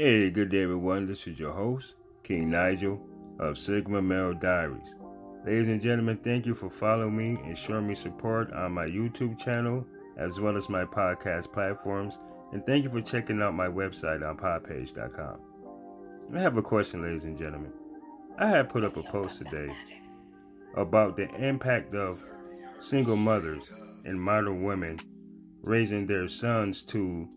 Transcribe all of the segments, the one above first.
Hey, good day, everyone. This is your host, King Nigel of Sigma Male Diaries. Ladies and gentlemen, thank you for following me and showing me support on my YouTube channel as well as my podcast platforms. And thank you for checking out my website on podpage.com. I have a question, ladies and gentlemen. I had put up a post today about the impact of single mothers and modern women raising their sons to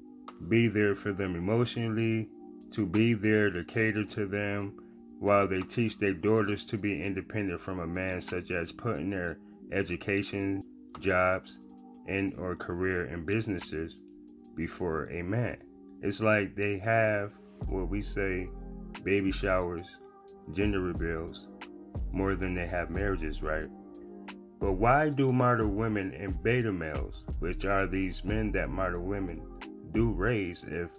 be there for them emotionally, to be there to cater to them while they teach their daughters to be independent from a man such as putting their education, jobs, and or career and businesses before a man. It's like they have what we say baby showers, gender reveals more than they have marriages, right? But why do modern women and beta males, which are these men that modern women do raise if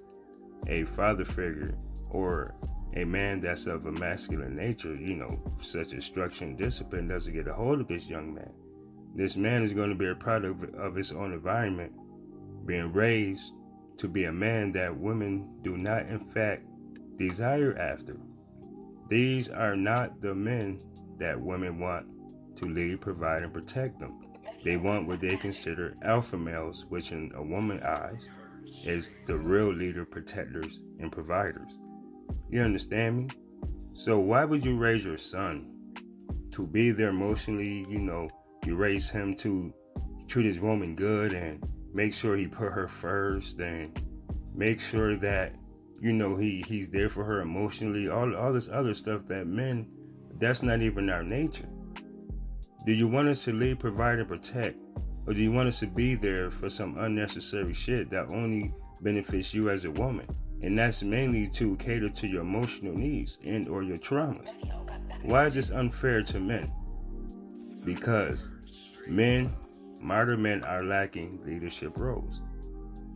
a father figure or a man that's of a masculine nature, you know, such and discipline, doesn't get a hold of this young man. This man is going to be a product of, of his own environment, being raised to be a man that women do not, in fact, desire after. These are not the men that women want to lead, provide, and protect them. They want what they consider alpha males, which in a woman's eyes is the real leader, protectors, and providers. You understand me? So why would you raise your son to be there emotionally? You know, you raise him to treat his woman good and make sure he put her first and make sure that you know he he's there for her emotionally all all this other stuff that men that's not even our nature do you want us to lead provide and protect or do you want us to be there for some unnecessary shit that only benefits you as a woman? And that's mainly to cater to your emotional needs and or your traumas. Why is this unfair to men? Because men, modern men are lacking leadership roles.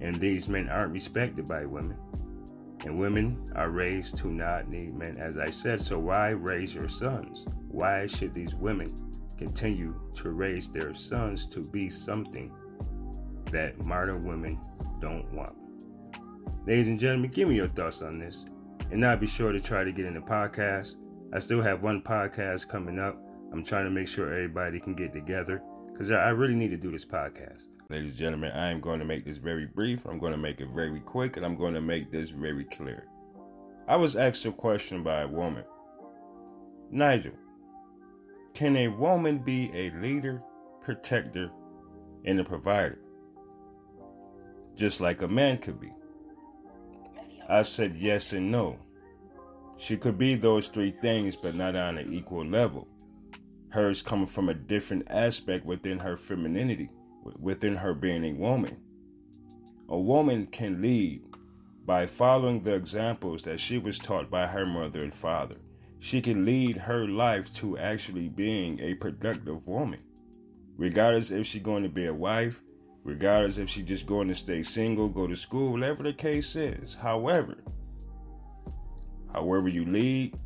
And these men aren't respected by women. And women are raised to not need men, as I said. So why raise your sons? Why should these women continue to raise their sons to be something that modern women don't want. Ladies and gentlemen, give me your thoughts on this. And now be sure to try to get in the podcast. I still have one podcast coming up. I'm trying to make sure everybody can get together because I really need to do this podcast. Ladies and gentlemen, I am going to make this very brief. I'm going to make it very quick and I'm going to make this very clear. I was asked a question by a woman Nigel, can a woman be a leader, protector, and a provider? Just like a man could be. I said yes and no. She could be those three things, but not on an equal level. Hers coming from a different aspect within her femininity, within her being a woman. A woman can lead by following the examples that she was taught by her mother and father she can lead her life to actually being a productive woman. Regardless if she's going to be a wife, regardless if she's just going to stay single, go to school, whatever the case is. However, however you lead,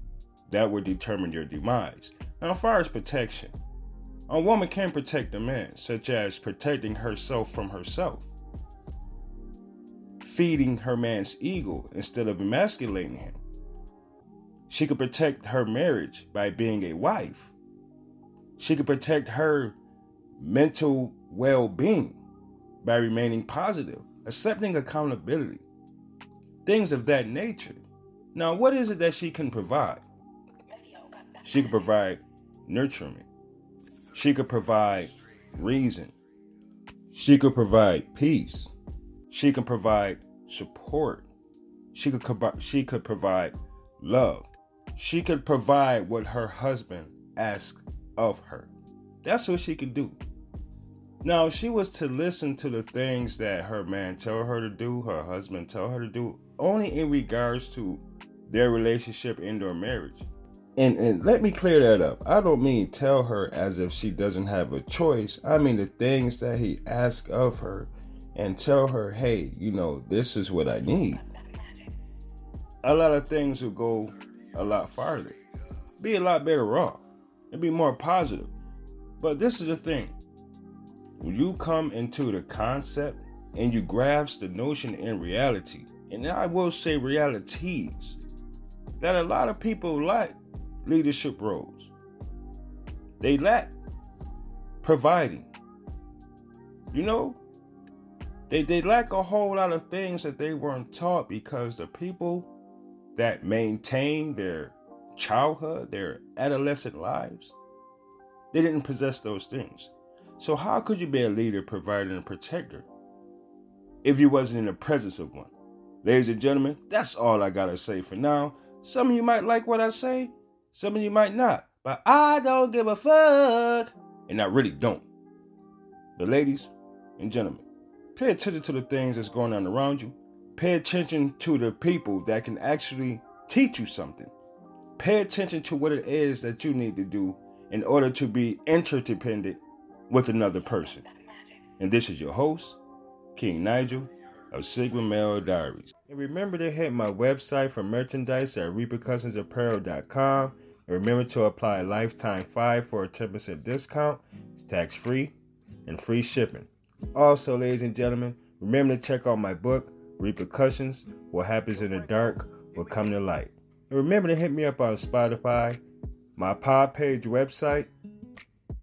that will determine your demise. Now, as far as protection, a woman can protect a man, such as protecting herself from herself, feeding her man's ego instead of emasculating him she could protect her marriage by being a wife. She could protect her mental well being by remaining positive, accepting accountability, things of that nature. Now, what is it that she can provide? She could provide nurturing, she could provide reason, she could provide peace, she could provide support, she could, she could provide love she could provide what her husband asked of her. That's what she could do. Now, if she was to listen to the things that her man tell her to do, her husband tell her to do, only in regards to their relationship and their marriage. And, and let me clear that up. I don't mean tell her as if she doesn't have a choice. I mean the things that he asked of her and tell her, hey, you know, this is what I need. A lot of things will go a lot farther, be a lot better off, and be more positive. But this is the thing when you come into the concept and you grasp the notion in reality and I will say realities, that a lot of people lack leadership roles. They lack providing. You know, they, they lack a whole lot of things that they weren't taught because the people that maintain their childhood, their adolescent lives, they didn't possess those things. So how could you be a leader, provider, and protector if you wasn't in the presence of one? Ladies and gentlemen, that's all I gotta say for now. Some of you might like what I say, some of you might not, but I don't give a fuck. And I really don't. But ladies and gentlemen, pay attention to the things that's going on around you. Pay attention to the people that can actually teach you something. Pay attention to what it is that you need to do in order to be interdependent with another person. And this is your host, King Nigel of Sigma Male Diaries. And remember to hit my website for merchandise at repercussionsapparel.com. And remember to apply lifetime 5 for a 10% discount. It's tax free and free shipping. Also, ladies and gentlemen, remember to check out my book, Repercussions What Happens in the Dark Will Come to Light. And remember to hit me up on Spotify, my pod page website,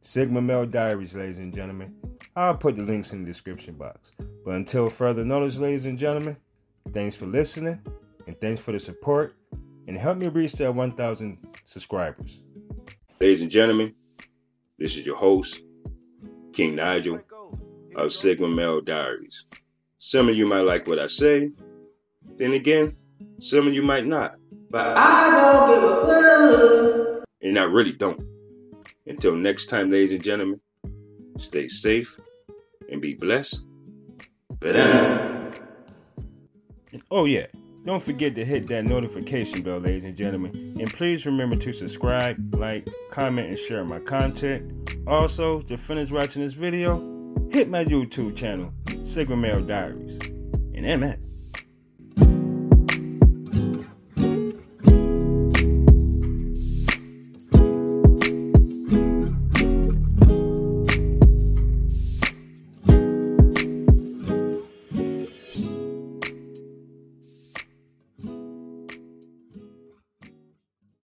Sigma Male Diaries, ladies and gentlemen. I'll put the links in the description box. But until further notice, ladies and gentlemen, thanks for listening and thanks for the support and help me reach that 1,000 subscribers. Ladies and gentlemen, this is your host, King Nigel of Sigma Male Diaries. Some of you might like what I say, then again, some of you might not. But I don't give a fuck. And I really don't. Until next time, ladies and gentlemen, stay safe and be blessed. Banana. Oh, yeah. Don't forget to hit that notification bell, ladies and gentlemen. And please remember to subscribe, like, comment, and share my content. Also, to finish watching this video, hit my YouTube channel, Sigma Male Diaries. And amen.